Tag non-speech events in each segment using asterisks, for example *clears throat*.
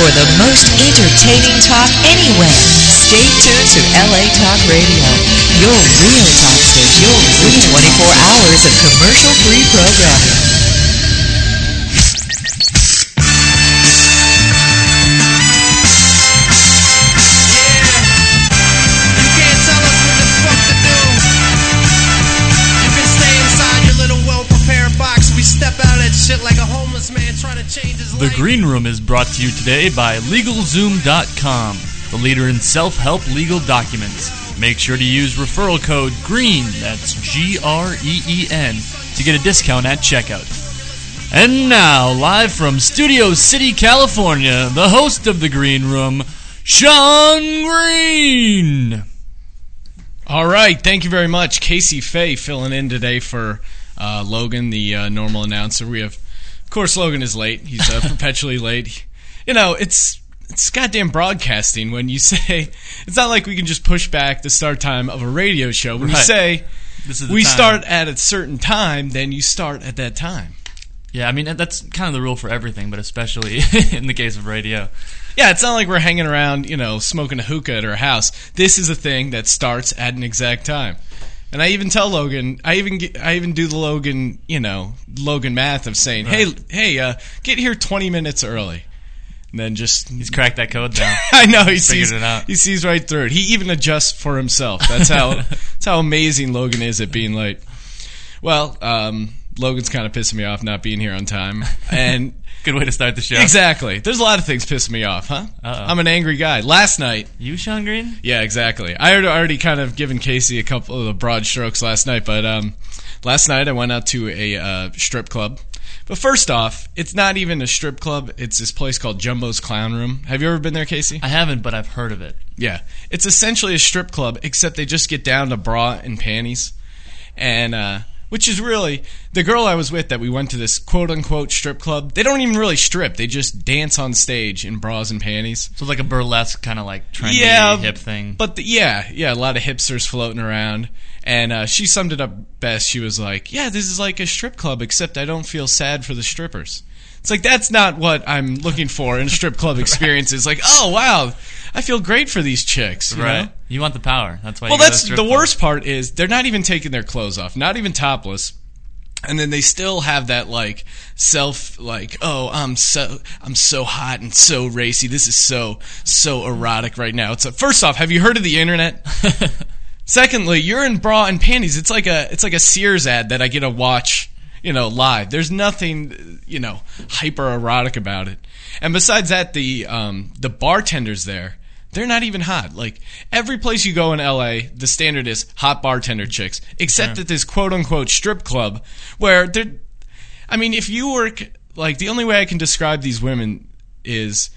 for the most entertaining talk anywhere. Stay tuned to LA Talk Radio, your real talk station with 24 hours of commercial-free programming. The. Green Room is brought to you today by LegalZoom.com, the leader in self help legal documents. Make sure to use referral code GREEN, that's G R E E N, to get a discount at checkout. And now, live from Studio City, California, the host of The Green Room, Sean Green. All right, thank you very much, Casey Feigh, filling in today for uh, Logan, the uh, normal announcer. We have, of course, Logan is late. He's uh, perpetually late. You know, it's it's goddamn broadcasting when you *laughs* say it's not like we can just push back the start time of a radio show. When you say This is the we time. start at a certain time, then you start at that time. Yeah, I mean, that's kind of the rule for everything, but especially *laughs* in the case of radio. Yeah, it's not like we're hanging around, you know, smoking a hookah at our house. This is a thing that starts at an exact time. And I even tell Logan, I even get, I even do the Logan, you know, Logan math of saying, "Hey, hey, uh, get here 20 minutes early." And then just He's cracked that code down. *laughs* I know he sees it out. he sees right through it. He even adjusts for himself. That's how *laughs* that's how amazing Logan is at being late. Well, um, Logan's kind of pissing me off not being here on time, *laughs* and Good way to start the show. Exactly. There's a lot of things pissing me off, huh? Uh-oh. I'm an angry guy. Last night, You, Sean Green? yeah, exactly. I had already kind of given Casey a couple of the broad strokes last night, but um, last night I went out to a uh, strip club. But first off, it's not even a strip club. It's this place called Jumbo's Clown Room. Have you ever been there, Casey? I haven't, but I've heard of it. Yeah, it's essentially a strip club, except they just get down to bra and panties, and uh, which is really the girl I was with that we went to this quote unquote strip club. They don't even really strip; they just dance on stage in bras and panties. So it's like a burlesque kind of like trendy Yeah, hip thing. But the, yeah, yeah, a lot of hipsters floating around, and uh, she summed it up best. She was like, "Yeah, this is like a strip club, except I don't feel sad for the strippers." It's like that's not what I'm looking for in a strip club *laughs* experience. It's like, oh wow, I feel great for these chicks, you right? know? You want the power. That's why. Well, that's the club. worst part is they're not even taking their clothes off, not even topless. And then they still have that like self like oh I'm so I'm so hot and so racy this is so so erotic right now. It's a, first off, have you heard of the internet? *laughs* Secondly, you're in bra and panties. It's like a it's like a Sears ad that I get to watch, you know, live. There's nothing, you know, hyper erotic about it. And besides that, the um, the bartenders there, they're not even hot. Like every place you go in LA, the standard is hot bartender chicks, except at this quote unquote strip club where they're. I mean, if you work like the only way I can describe these women is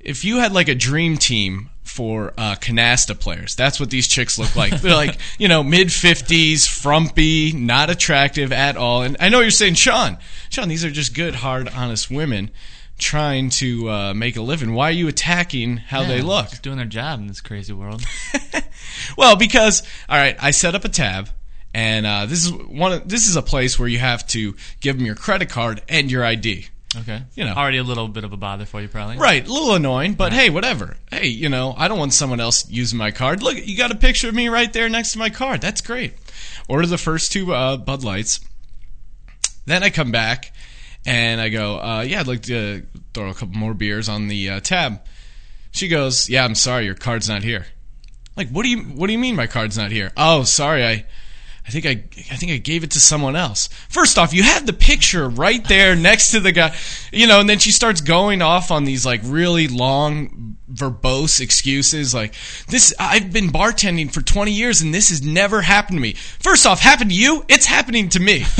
if you had like a dream team for uh, canasta players, that's what these chicks look like. They're like, *laughs* you know, mid fifties, frumpy, not attractive at all. And I know you're saying, Sean, Sean, these are just good, hard, honest women trying to uh, make a living. Why are you attacking how they look? Just doing their job in this crazy world. *laughs* Well, because all right, I set up a tab, and uh, this is one. Of, this is a place where you have to give them your credit card and your ID. Okay. You know. already a little bit of a bother for you, probably. Right, a little annoying, but hey, whatever. Hey, you know, I don't want someone else using my card. Look, you got a picture of me right there next to my card. That's great. Order the first two uh, Bud Lights. Then I come back and I go, uh, yeah, I'd like to throw a couple more beers on the uh, tab. She goes, yeah, I'm sorry, your card's not here. Like, what do you what do you mean my card's not here? Oh, sorry, I I think I I think I gave it to someone else. First off, you have the picture right there next to the guy, you know, and then she starts going off on these like really long verbose excuses like this I've been bartending for 20 years and this has never happened to me. First off, happened to you? It's happening to me. *laughs*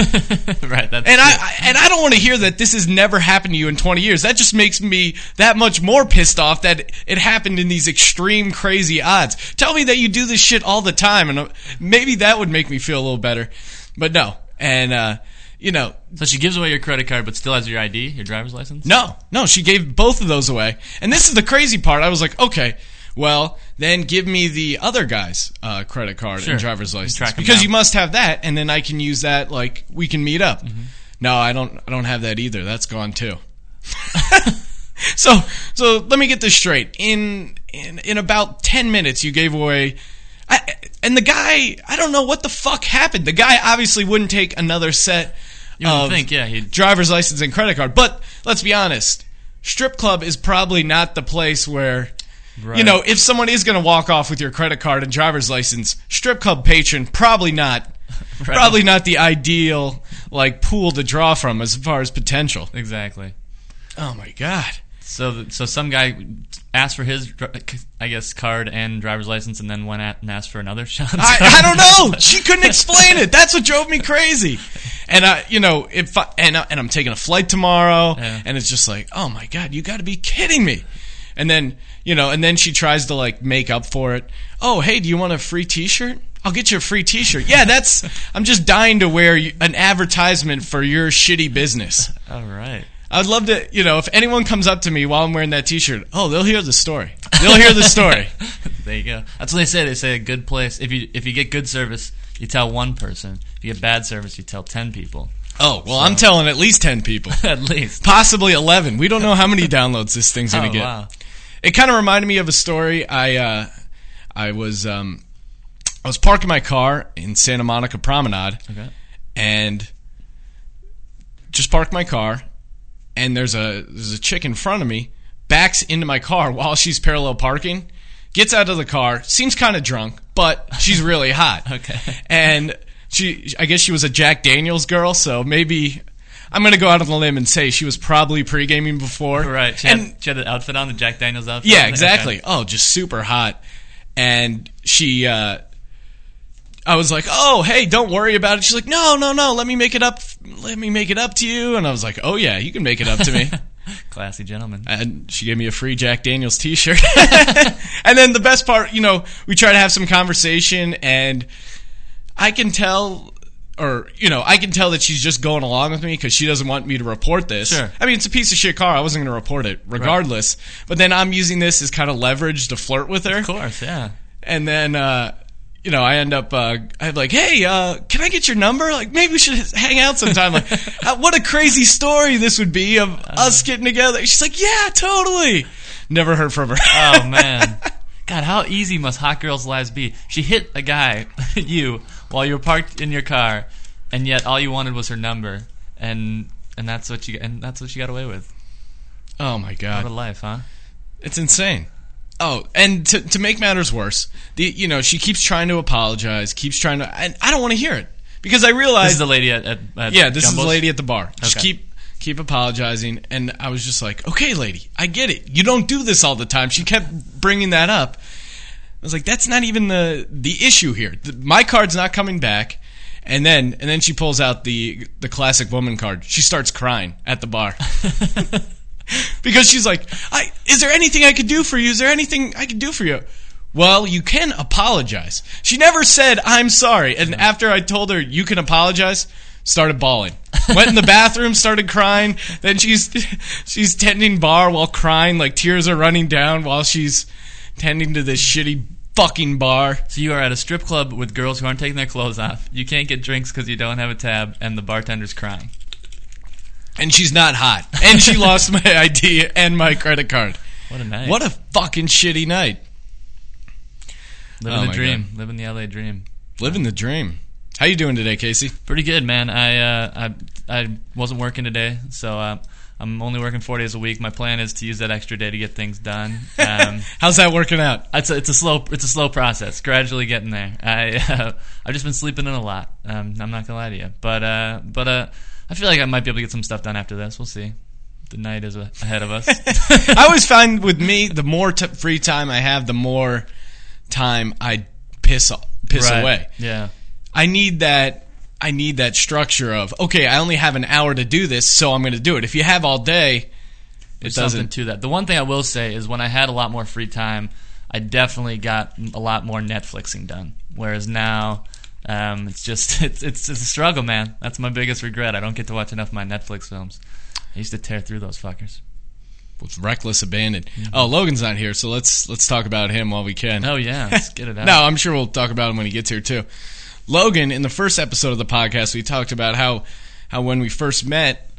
right. That's And I, I and I don't want to hear that this has never happened to you in 20 years. That just makes me that much more pissed off that it happened in these extreme crazy odds. Tell me that you do this shit all the time and uh, maybe that would make me feel a little better. But no. And uh you know, so she gives away your credit card, but still has your ID, your driver's license. no, no, she gave both of those away. And this is the crazy part. I was like, okay, well, then give me the other guy's uh, credit card Sure. and driver's license because down. you must have that, and then I can use that. Like we can meet up. Mm-hmm. No, I don't. I don't have that either. That's gone too. *laughs* so so let me get this straight. In in in about ten minutes, you gave away. I, and the guy, I don't know what the fuck happened. The guy obviously wouldn't take another set You of think, yeah, he'd driver's license and credit card. But let's be honest, strip club is probably not the place where you know if someone is going to walk off with your credit card and driver's license, strip club patron probably not. *laughs* Right. Probably not the ideal like pool to draw from as far as potential. exactly. Oh my god. So, so some guy asked for his, I guess, card and driver's license, and then went at and asked for another *laughs* shot. I, I don't know. She couldn't explain it. That's what drove me crazy. And I, you know, if I, and I, and I'm taking a flight tomorrow, Yeah. and it's just like, oh my god, you got to be kidding me. And then, you know, and then she tries to like make up for it. Oh, hey, do you want a free T-shirt? I'll get you a free T-shirt. Yeah, that's. I'm just dying to wear an advertisement for your shitty business. *laughs* All right. I'd love to, you know, if anyone comes up to me while I'm wearing that T-shirt, oh, they'll hear the story. They'll hear the story. *laughs* There you go. That's what they say. They say a good place. If you if you get good service, you tell one person. If you get bad service, you tell ten people Oh, well, I'm telling at least ten people. *laughs* at least. possibly 11 we don't know how many downloads this thing's gonna Oh, get wow. it kind of reminded me of a story i uh i was um i was parking my car in santa monica promenade Okay. and just parked my car and there's a there's a chick in front of me backs into my car *laughs* while she's parallel parking gets out of the car seems kind of drunk but she's really *laughs* hot Okay. and she i guess she was a jack daniels girl so maybe i'm gonna go out on the limb and say she was probably pre-gaming before Right. She and had, she had an outfit on, the Jack Daniels outfit. yeah, Okay. exactly. Oh, just super hot. And she, uh, I was like, "Oh, hey, don't worry about it." She's like, "No, no, no. Let me make it up. Let me make it up to you." And I was like, "Oh yeah, you can make it up to me." *laughs* Classy gentleman. and she gave me a free Jack Daniels T-shirt. *laughs* and then the best part, you know, we try to have some conversation, and I can tell, or you know, I can tell that she's just going along with me because she doesn't want me to report this. Sure. I mean, it's a piece of shit car. I wasn't going to report it regardless. But then I'm using this as kind of leverage to flirt with her, Of course, yeah. and then. uh you know, I end up, uh, I'm like, hey, uh, can I get your number? Like, maybe we should *laughs* hang out sometime. Like, *laughs* uh, what a crazy story this would be of us getting together. She's like, yeah, totally. Never heard from her. *laughs* Oh man. God, how easy must hot girls' lives be? She hit a guy, you, while you were parked in your car, and yet all you wanted was her number, and and that's what you and that's what she got away with. oh my god. What a life, huh? It's insane. Oh, and to to make matters worse, the you know she keeps trying to apologize, keeps trying to, and I don't want to hear it because I This realize is the lady at, at, at yeah, this is the lady at the bar. Just Okay. keep keep apologizing, and I was just like, okay, lady, I get it. You don't do this all the time. She kept bringing that up. I was like, that's not even the the issue here. The, my card's not coming back. And then and then she pulls out the the classic woman card. She starts crying at the bar. *laughs* *laughs* *laughs* because she's like, I, "Is there anything I could do for you? Is there anything I could do for you?" Well, you can apologize. She never said, "I'm sorry." And after I told her you can apologize, started bawling. *laughs* Went in the bathroom, started crying. Then she's *laughs* she's tending bar while crying, like tears are running down while she's tending to this shitty fucking bar. So you are at a strip club with girls who aren't taking their clothes off. You can't get drinks because you don't have a tab, and the bartender's crying. And she's not hot. And she *laughs* lost my ID and my credit card. What a night! What a fucking shitty night. living oh the dream, living the LA dream. Living the dream. How you doing today, Casey? Pretty good, man. I uh, I I wasn't working today, so uh, I'm only working four days a week. My plan is to use that extra day to get things done. Um, *laughs* How's that working out? it's a, it's a slow it's a slow process, gradually getting there. I *laughs* uh, I've just been sleeping in a lot. Um, I'm not gonna lie to you, but uh, but uh, I feel like I might be able to get some stuff done after this. We'll see. The night is ahead of us. *laughs* I always find with me, the more t- free time I have, the more time I piss piss Right. away. Yeah. I need that. I need that structure of okay. I only have an hour to do this, so I'm going to do it. If you have all day, it There's something doesn't. to that. The one thing I will say is when I had a lot more free time, I definitely got a lot more Netflixing done. Whereas now, um, it's just *laughs* it's, it's it's a struggle, man. That's my biggest regret. I don't get to watch enough of my Netflix films. I used to tear through those fuckers. With reckless abandon. Oh, Logan's not here, so let's let's talk about him while we can. Oh yeah, let's get it *laughs* out. No, I'm sure we'll talk about him when he gets here too. Logan, in the first episode of the podcast, we talked about how how when we first met,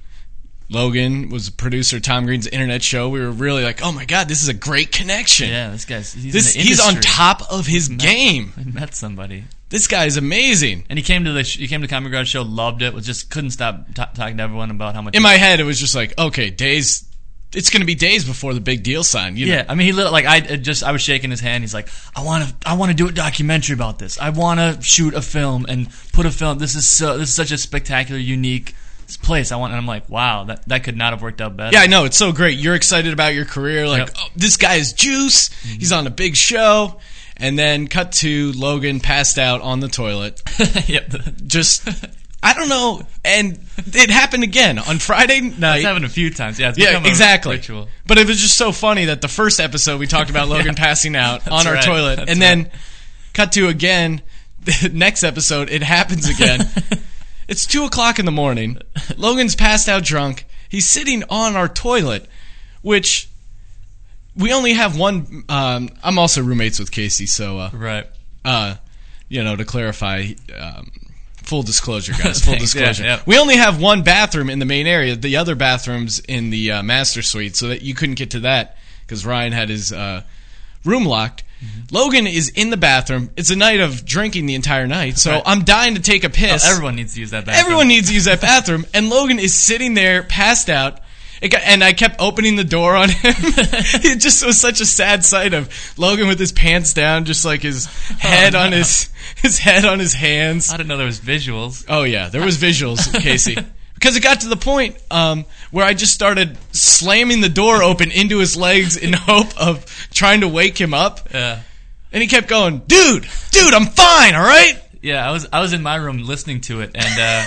Logan was a producer of Tom Green's internet show. We were really like, oh my god, this is a great connection. Yeah, this guy's he's This in the he's on top of his game. I met somebody, This guy is amazing. and he came to the sh- he came to the Comedy Garage show, loved it, was just couldn't stop t- talking to everyone about how much. In my head, it was just like, okay, days. It's going to be days before the big deal sign. You know? yeah, I mean, he lit, like I just I was shaking his hand. He's like, I want to I want to do a documentary about this. I want to shoot a film and put a film. This is so this is such a spectacular, unique place. I want, and I'm like, wow, that that could not have worked out better. Yeah, I know. It's so great. You're excited about your career. Like, Yep. oh, this guy is juice. Mm-hmm. He's on a big show. And then cut to Logan passed out on the toilet. *laughs* yep. Just, I don't know. And it happened again on Friday night. It's happened a few times. Yeah, it's Yeah, exactly. Ritual. But it was just so funny that the first episode we talked about *laughs* Logan passing out on our right. toilet, That's and then cut to again. The *laughs* next episode, it happens again. it's two o'clock in the morning. Logan's passed out drunk. He's sitting on our toilet, which we only have one. Um, I'm also roommates with Casey, so uh, Right. uh, you know, to clarify, um, full disclosure, guys, *laughs* full Thanks, yeah, disclosure. yeah. We only have one bathroom in the main area. The other bathrooms in the uh, master suite, so that you couldn't get to that because Ryan had his uh, room locked. Mm-hmm. Logan is in the bathroom. It's a night of drinking the entire night, so Right. I'm dying to take a piss. Oh, everyone needs to use that bathroom. Everyone needs to use that bathroom, and Logan is sitting there, passed out. It got, and I kept opening the door on him. *laughs* it just was such a sad sight of Logan with his pants down, just like his head on his his head on his hands. I didn't know there was visuals. Oh yeah, there was visuals, *laughs* Casey. Because it got to the point um, where I just started slamming the door open into his legs in hope of trying to wake him up, Yeah. and he kept going, "Dude, dude, I'm fine, all right." Yeah, I was I was in my room listening to it, and uh,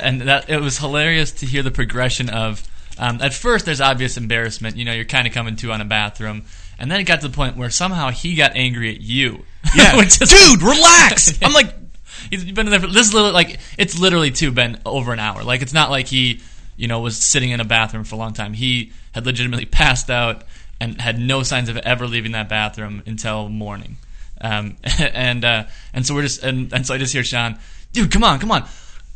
and that it was hilarious to hear the progression of. Um, at first, there's obvious embarrassment. You know, you're kind of coming to on a bathroom, and then it got to the point where somehow he got angry at you. Yeah, *laughs* dude, relax. *laughs* I'm like, He's been in there. For, this is literally like it's literally too been over an hour. Like it's not like he, you know, was sitting in a bathroom for a long time. He had legitimately *laughs* passed out and had no signs of ever leaving that bathroom until morning. Um, and uh, and so we're just and, and so I just hear Sean, dude, come on, come on.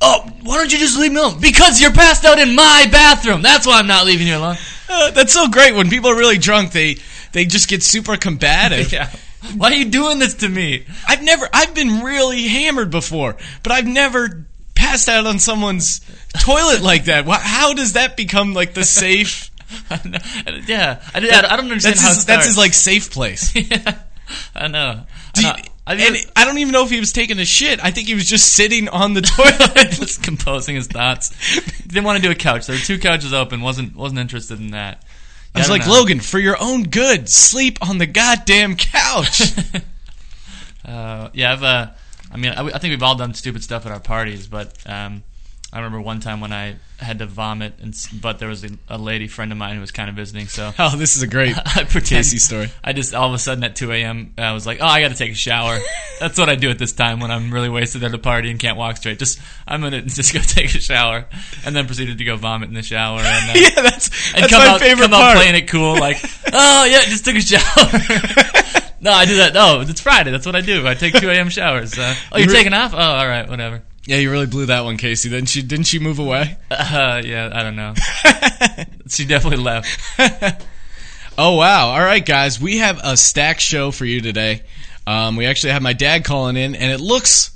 Oh, why don't you just leave me alone? Because you're passed out in my bathroom. That's why I'm not leaving you alone. Uh, that's so great when people are really drunk. They they just get super combative. *laughs* Yeah. Why are you doing this to me? I've never I've been really hammered before, but I've never passed out on someone's toilet like that. How does that become like the safe? *laughs* yeah, I, I don't understand That's how his, that's his like safe place. *laughs* I know. Do you- I. I and I don't even know if he was taking a shit. I think he was just sitting on the *laughs* toilet. *laughs* just composing his thoughts. Didn't want to do a couch. There were two couches open. wasn't wasn't interested in that. I was don't like, know. Logan, for your own good, sleep on the goddamn couch. *laughs* Uh, yeah, I've. Uh, I mean, I, I think we've all done stupid stuff at our parties, but um, I remember one time when I had to vomit, and but there was a, a lady friend of mine who was kind of visiting, so *laughs* oh, this is a great *laughs* I pretend. Casey story. I just all of a sudden at 2 a.m. I was like, oh, I got to take a shower. *laughs* That's what I do at this time when I'm really wasted at a party and can't walk straight. Just I'm gonna just go take a shower, and then proceeded to go vomit in the shower and. Uh, yeah, that's and that's come my out, favorite come out playing it cool, like, oh yeah, just took a shower. no, I do that. No, it's Friday. That's what I do. I take 2 a.m. showers. Uh, oh, you're You re- taking off? Oh, all right, whatever. Yeah, you really blew that one, Casey. Then she didn't she move away? Uh, yeah, I don't know. *laughs* she definitely left. *laughs* Oh wow! All right, guys, we have a stacked show for you today. Um, we actually have my dad calling in, and it looks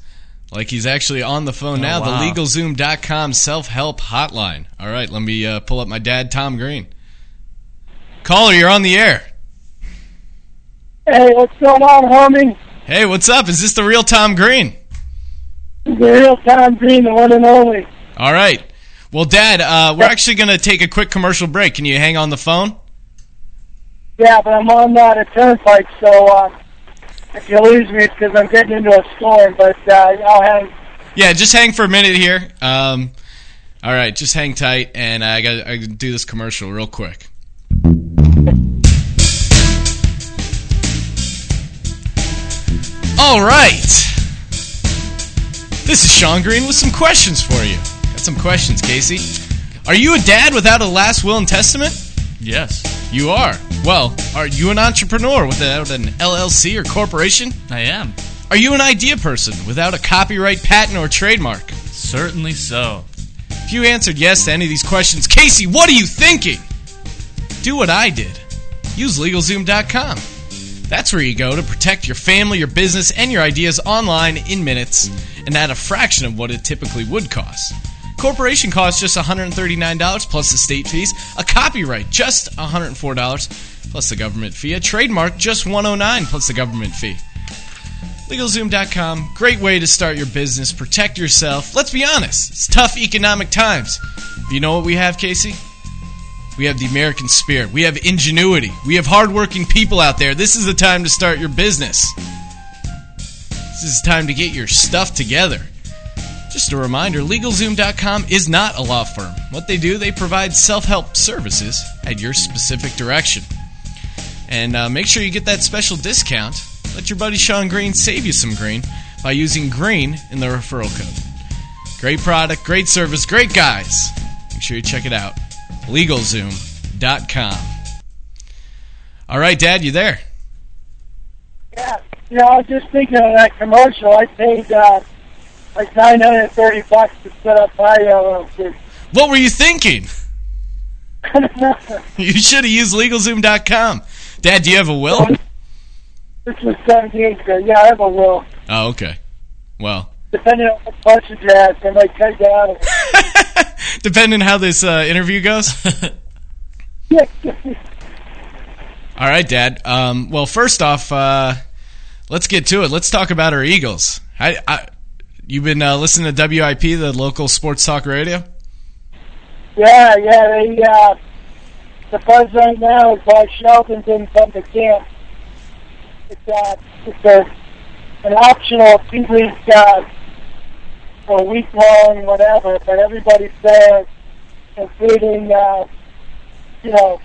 like he's actually on the phone now. wow. The LegalZoom.com self-help hotline. All right, let me uh, pull up my dad, Tom Green. Caller, you're on the air. Hey, what's going on, homie? Hey, what's up? Is this the real Tom Green? The real Tom Green, the one and only. All right. Well, Dad, uh, we're actually going to take a quick commercial break. Can you hang on the phone? Yeah, but I'm on uh, the turnpike, so uh, if you lose me, it's because I'm getting into a storm. But uh, I'll have. Yeah, just hang for a minute here. Um, all right, just hang tight, and I got to do this commercial real quick. All right. This is Sean Green with some questions for you. Got some questions, Casey. Are you a dad without a last will and testament? Yes, You are. Well, are you an entrepreneur without an LLC or corporation? I am. Are you an idea person without a copyright, patent, or trademark? Certainly so. If you answered yes to any of these questions, Casey, what are you thinking? Do what I did. Use LegalZoom.com. That's where you go to protect your family, your business, and your ideas online in minutes and at a fraction of what it typically would cost. Corporation costs just $139 plus the state fees. A copyright just $104 plus the government fee. A trademark just $109 plus the government fee. LegalZoom.com, great way to start your business, protect yourself. Let's be honest, it's tough economic times. You know what we have, Casey? We have the American spirit. We have ingenuity. We have hardworking people out there. This is the time to start your business. This is time to get your stuff together. Just a reminder LegalZoom.com is not a law firm. What they do, they provide self help services at your specific direction. And uh, make sure you get that special discount. Let your buddy Sean Green save you some green by using green in the referral code. Great product, great service, great guys. Make sure you check it out. LegalZoom.com. All right, Dad, you there? Yeah. You know, I was just thinking of that commercial. I paid uh, like 930 bucks to set up my LLC. What were you thinking? *laughs* You should have used LegalZoom.com. Dad, do you have a will? this was 78 ago. Yeah, I have a will. Oh, okay. Well, Depending on what budget you have, they might cut you out of it. *laughs* *laughs* depending how this uh, interview goes. *laughs* All right, Dad. Um, well, first off, uh, let's get to it. Let's talk about our Eagles. I, I, you've been uh, listening to WIP, the local sports talk radio. Yeah, yeah. They, uh, the buzz right now is why Sheldon didn't come to camp. It's, uh, it's a, an optional two-week, uh, or week-long, whatever, but everybody's there, including, uh, you know,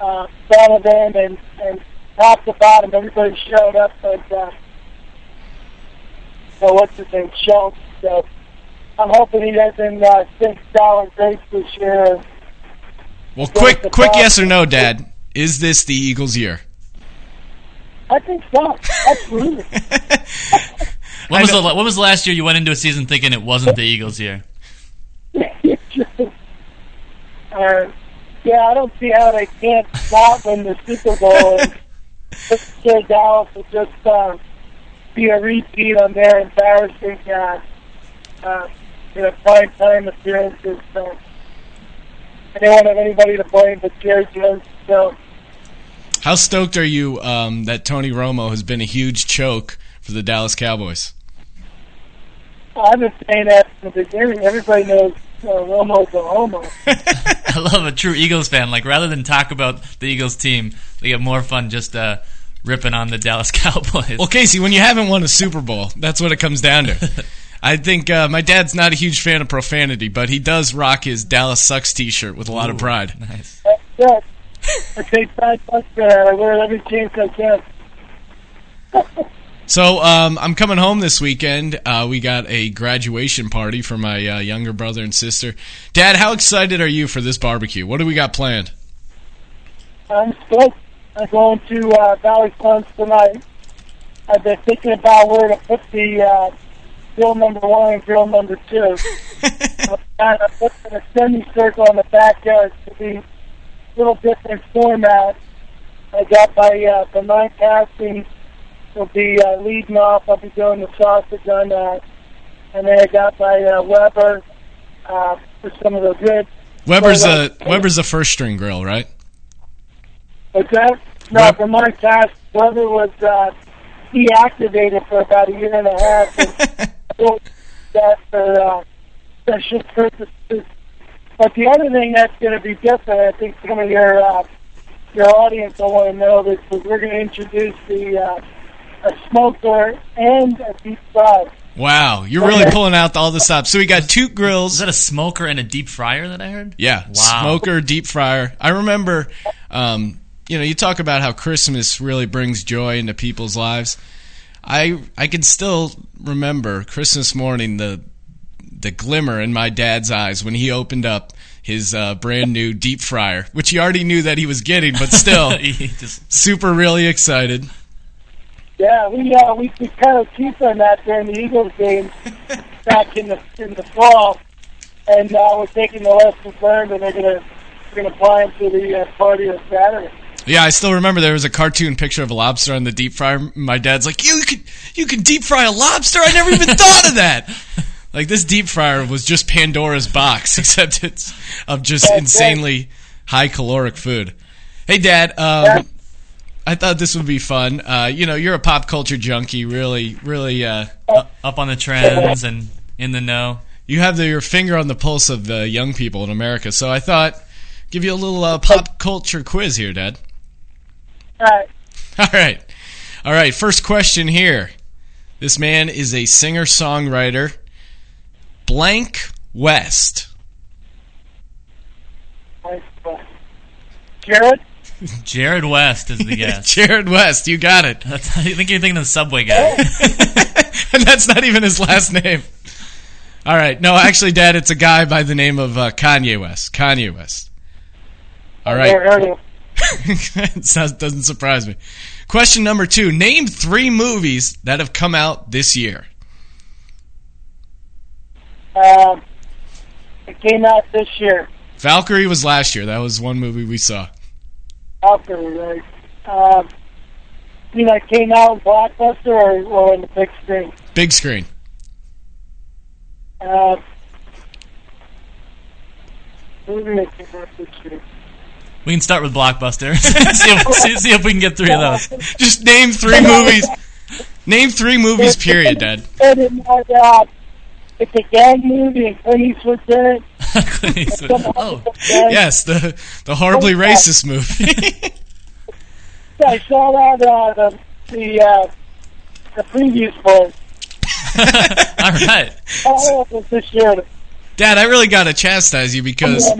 uh, Donovan and, and top to bottom, everybody showed up, but, uh, so what's his name, Schultz, so I'm hoping he doesn't, uh, sink sour grapes this year. Well, quick, quick yes or no, Dad. Is this the Eagles' year? I think so. Absolutely. *laughs* When was, the, know- when was the last year you went into a season thinking it wasn't the Eagles' year? *laughs* uh, yeah, I don't see how they can't not win the Super Bowl. And this kid Dallas will just uh, be a repeat on their embarrassing, uh, uh, you know, prime time appearances. So I don't have anybody to blame but Jerry Jones. So How stoked are you um, that Tony Romo has been a huge choke for the Dallas Cowboys? I've been saying that from the beginning. Everybody knows uh, Romo's a homo. *laughs* I love a true Eagles fan. Like rather than talk about the Eagles team, they get more fun just uh, ripping on the Dallas *laughs* Cowboys. Well, Casey, when you haven't won a Super Bowl, that's what it comes down to. *laughs* I think uh, my dad's not a huge fan of profanity, but he does rock his Dallas Sucks T-shirt with a lot of pride. nice. That's it. I take five bucks for that. I wear it every chance I can. So um, I'm coming home this weekend. Uh, we got a graduation party for my uh, younger brother and sister. Dad, how excited are you for this barbecue? What do we got planned? I'm stoked. I'm going to uh, Valley Farms tonight. I've been thinking about where to put the uh, grill number one and grill number two. I'm kind of putting a semicircle in the backyard to be a little different format. I got my uh, the nine casting will be uh, leading off. I'll be doing the sausage on that, and then I got my uh, Weber uh, for some of the good. Weber's a Weber's a first string grill, right? What's that? No, Web- for my cast, Weber was uh, deactivated for about a year and a half. And *laughs* that for uh, special purposes. But the other thing that's going to be different, I think some of your uh, your audience will want to know this, is we're going to introduce the uh, a smoker and a deep fry. Wow, you're really *laughs* pulling out all the stops. So we got two grills. Is that a smoker and a deep fryer that I heard? Yeah, Wow. smoker, deep fryer. I remember, um, you know, you talk about how Christmas really brings joy into people's lives. I I can still remember Christmas morning the the glimmer in my dad's eyes when he opened up his uh, brand new deep fryer, which he already knew that he was getting, but *laughs* still He just super really excited. Yeah, we uh, we we kind of keep on that during the Eagles game *laughs* back in the in the fall. and uh, we're taking the lessons learned, and they're gonna we're gonna apply them to the uh, party on Saturday. Yeah, I still remember there was a cartoon picture of a lobster on the deep fryer. My dad's like, "You can you can deep fry a lobster? I never even thought of that." *laughs* Like this deep fryer was just Pandora's box, *laughs* except it's of just That's insanely high caloric food. Hey, Dad. Um, I thought this would be fun. Uh, you know, you're a pop culture junkie. Really, really. Uh, Up on the trends and in the know. you have the, your finger on the pulse of the young people in America. So I thought, give you a little uh, pop culture quiz here, Dad. All right. *laughs* All right. All right. First question here. This man is a singer songwriter. Blank West. Jared. Jared West is the *laughs* guess. Jared West. You got it. That's, I think you're thinking of the subway guy. *laughs* and that's not even his last name. All right. No, actually, Dad, it's a guy by the name of uh, Kanye West. Kanye West. All right. Never heard of him. It sounds- doesn't surprise me. Question number two. Name three movies that have come out this year. Um, it came out this year. Valkyrie was last year. That was one movie we saw. Valkyrie, right? Um, you know, it came out in Blockbuster or, or in the big screen. Big screen. Uh, movie that came out this year. We can start with Blockbuster. *laughs* see, if, see, see if we can get three of those. Just name three *laughs* movies. Name three movies, period, Dad. And it was, uh, it's a gang movie and Clint Eastwood's in it. oh, Yes, the the horribly racist movie. *laughs* I saw that uh, the the uh, the previews for it. *laughs* all right. *laughs* Oh, it was this year. Dad, I really got to chastise you because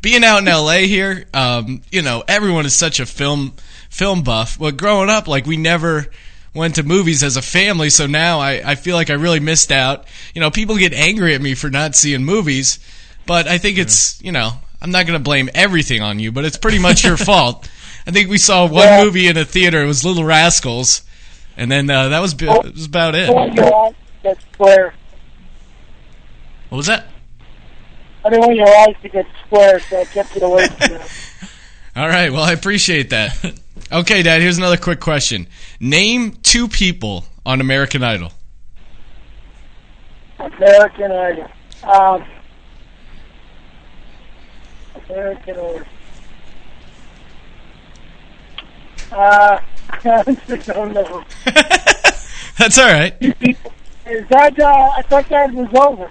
being out in LA here, um, you know, everyone is such a film film buff. But growing up, like we never went to movies as a family, so now I, I feel like I really missed out. You know, people get angry at me for not seeing movies, but I think it's you know, I'm not gonna blame everything on you, but it's pretty much your *laughs* fault. I think we saw one Yeah. movie in a theater. It was Little Rascals, and then uh, that was bi- that was about it. When you're out, get square. What was that? I didn't want your eyes to get square, so I kept it away from you. *laughs* All right. Well, I appreciate that. *laughs* Okay, Dad. Here's another quick question. Name two people on American Idol. American Idol. Um, American Idol. Uh, *laughs* I don't know. *laughs* That's all right. Is that, uh, I thought that was over.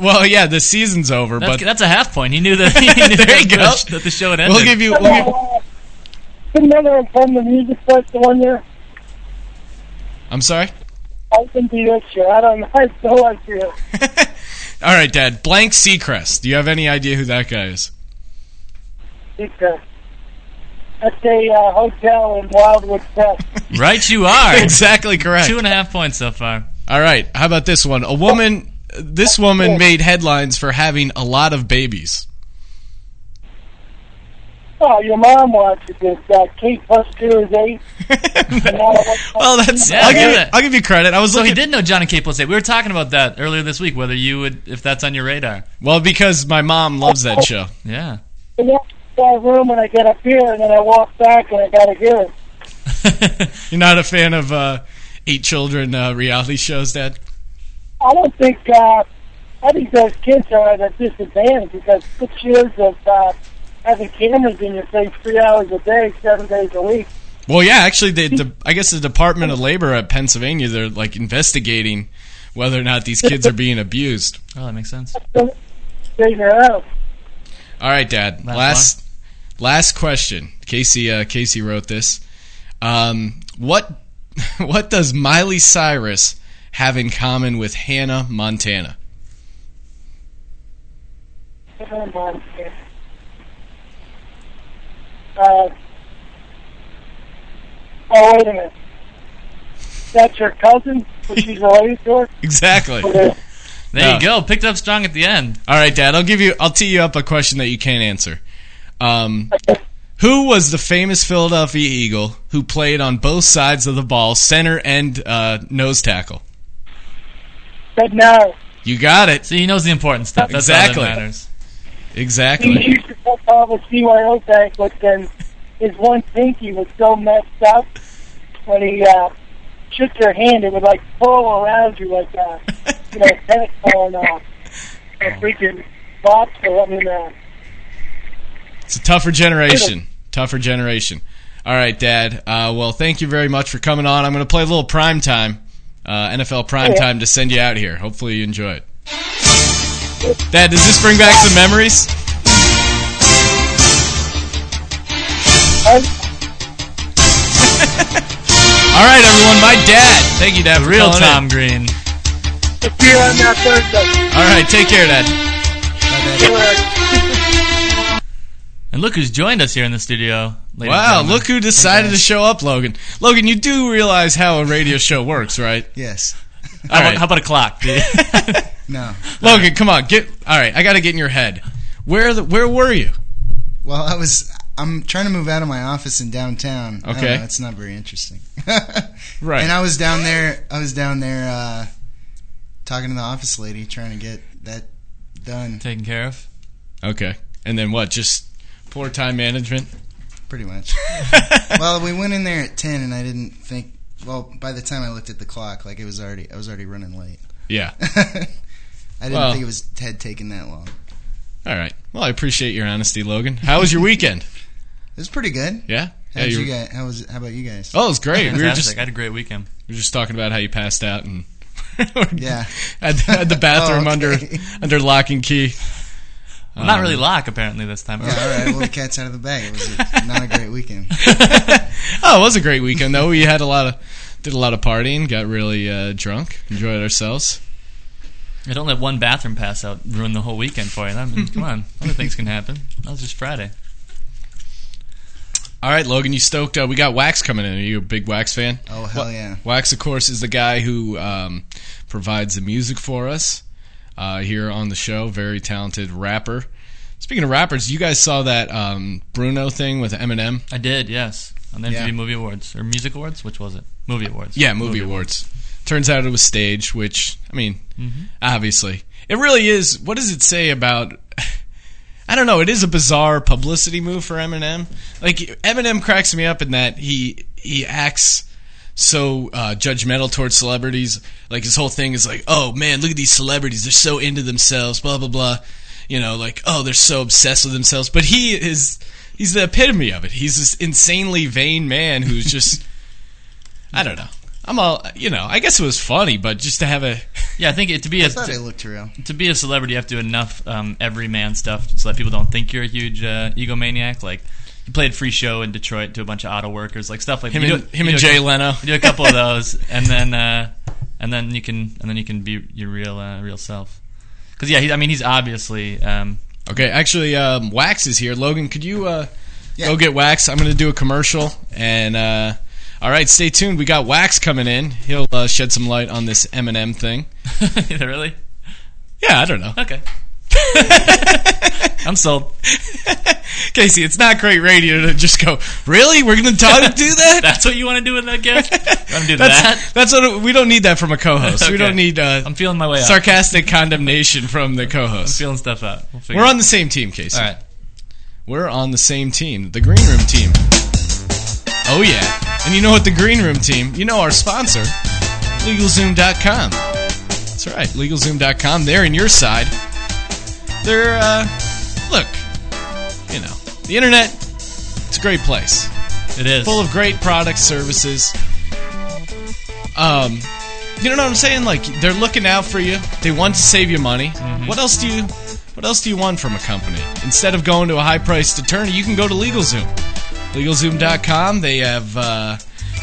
Well, yeah, the season's over, That's, but that's a half point. He knew that. He *laughs* knew There you that, go. the, that the show had ended. we'll give you. We'll give, Couldn't remember from the music festival one year. I'm sorry. I can be this year. I don't know. I still no idea. *laughs* All right, Dad. Blank Seacrest. Do you have any idea who that guy is? Because that's a uh, hotel in Wildwood Crest. *laughs* right, you are. *laughs* exactly correct. Two and a half points so far. All right. How about this one? A woman. This woman made headlines for having a lot of babies. Oh, your mom watches it. Uh, Kate plus two is eight. *laughs* *laughs* well, that's. Yeah, I'll, give give you, it. I'll give you credit. I was So looking. he did know Jon and Kate Plus Eight. We were talking about that earlier this week. Whether you would, if that's on your radar. Well, because my mom loves that show. Yeah. I walk to my room and I get up here and then I walk back and I gotta hear it. *laughs* You're not a fan of uh, eight children uh, reality shows, Dad? I don't think, uh, I think those kids are at a disadvantage because six years of, uh, having cameras in your face three hours a day, seven days a week. Well, yeah, actually, the, the I guess the Department of Labor at Pennsylvania they're like investigating whether or not these kids are being abused. Oh, that makes sense. Figure it out. All right, Dad. Last Last last question. Casey uh, Casey wrote this. Um, what *laughs* what does Miley Cyrus have in common with Hannah Montana? Come on, kid. Uh, oh, wait a minute. That's your cousin? Who she's related to her? *laughs* Exactly. Okay. There No. you go. Picked up strong at the end. All right, Dad. I'll give you. I'll tee you up a question that you can't answer. Um, who was the famous Philadelphia Eagle who played on both sides of the ball, center and uh, nose tackle? But no. You got it. So he knows the important stuff. That's Exactly. all that matters. He Exactly. used to put all the CYO bank, but then his one pinky was so messed up when he uh, shook your hand, it would like pull around you like uh, you know, tennis ball and uh, a freaking box. Or, I mean, uh, It's a tougher generation. Tougher generation. All right, Dad. Uh, well, thank you very much for coming on. I'm going to play a little prime time, uh, NFL prime time, to send you out here. Hopefully, you enjoy it. Dad, does this bring back some memories? *laughs* All right, everyone. My dad. Thank you, Dad. for Real calling Tom in. Green. see on that Thursday. All right, take care, Dad. And look who's joined us here in the studio. Wow, look who decided to show up, Logan. Logan, you do realize how a radio show works, right? Yes. How, All about, how about a clock? *laughs* *laughs* No. Logan, come on, get. All right, I got to get in your head. Where the, where were you? Well, I was. I'm trying to move out of my office in downtown. I don't Okay. know, it's not very interesting. *laughs* Right. And I was down there. I was down there uh, talking to the office lady, trying to get that done. Taken care of. Okay, and then what? Just poor time management. Pretty much. *laughs* well, we went in there at ten, and I didn't think. Well, by the time I looked at the clock, like it was already. I was already running late. Yeah. *laughs* I didn't Well- think it was had taken that long. All right. Well, I appreciate your honesty, Logan. How was your weekend? It was pretty good. Yeah. How yeah, you you guys? How was? How about you guys? Oh, it was great. We were Fantastic. just I had a great weekend. we were just talking about how you passed out and *laughs* Yeah. had, had the bathroom *laughs* Oh, under okay. under lock and key. Well, not Um, really lock apparently this time. Yeah, all right. Well, the cat's out of the bag. It was a, not a great weekend. *laughs* oh, it was a great weekend though. We had a lot of did a lot of partying, got really uh, drunk, enjoyed ourselves. Yeah, don't let one bathroom pass out ruin the whole weekend for you. I mean, come on, other things can happen. That was just Friday. All right, Logan, you stoked? Uh, we got Wax coming in. Are you a big Wax fan? Oh hell Wa- yeah! Wax, of course, is the guy who um, provides the music for us uh, here on the show. Very talented rapper. Speaking of rappers, you guys saw that um, Bruno thing with Eminem? I did, yes, on the MTV Yeah. Movie Awards or Music Awards. Which was it? Movie Awards. Yeah, movie, awards. Turns out it was staged, which I mean, Mm-hmm. obviously, it really is. What does it say about? *laughs* I don't know. It is a bizarre publicity move for Eminem. Like Eminem cracks me up in that he he acts so uh, judgmental towards celebrities. Like his whole thing is like, oh man, look at these celebrities. They're so into themselves. Blah blah blah. You know, like oh, they're so obsessed with themselves. But he is he's the epitome of it. He's this insanely vain man who's just *laughs* I don't know. I'm all you know. I guess it was funny, but just to have a *laughs* Yeah, I think it, to be a I thought it to, looked real. to be a celebrity, you have to do enough um, everyman stuff so that people don't think you're a huge uh, egomaniac. Like you played free show in Detroit to a bunch of auto workers, like stuff like him and do- him and do a- Jay Leno. Do a couple of *laughs* those, and then uh, and then you can and then you can be your real uh, real self. Because yeah, he, I mean, he's obviously um, Okay, actually, um, Wax is here. Logan, could you uh, Yeah. go get Wax? I'm going to do a commercial, and uh, all right, stay tuned. We got Wax coming in. He'll uh, shed some light on this Eminem thing. *laughs* really Yeah, I don't know, okay. *laughs* I'm sold. Casey. It's not great radio to just go. Really, we're going to talk *laughs* do that? That's what you want to do with that gift? You want to do That's that? that's what we don't need that from a co-host. We don't need uh, I'm feeling my way out. sarcastic condemnation from the co-host. I'm feeling stuff out. We'll We're it on the same team, Casey. All right. We're on the same team, the Green Room team. Oh yeah. And you know what the Green Room team, you know our sponsor, LegalZoom.com. That's right, LegalZoom.com. They're in your side. They're, uh, look, you know, the internet, it's a great place. It is. Full of great products, services. Um, you know what I'm saying? Like, they're looking out for you. They want to save you money. What else do you, what else do you want from a company? Instead of going to a high-priced attorney, you can go to LegalZoom. LegalZoom.com. They have, uh,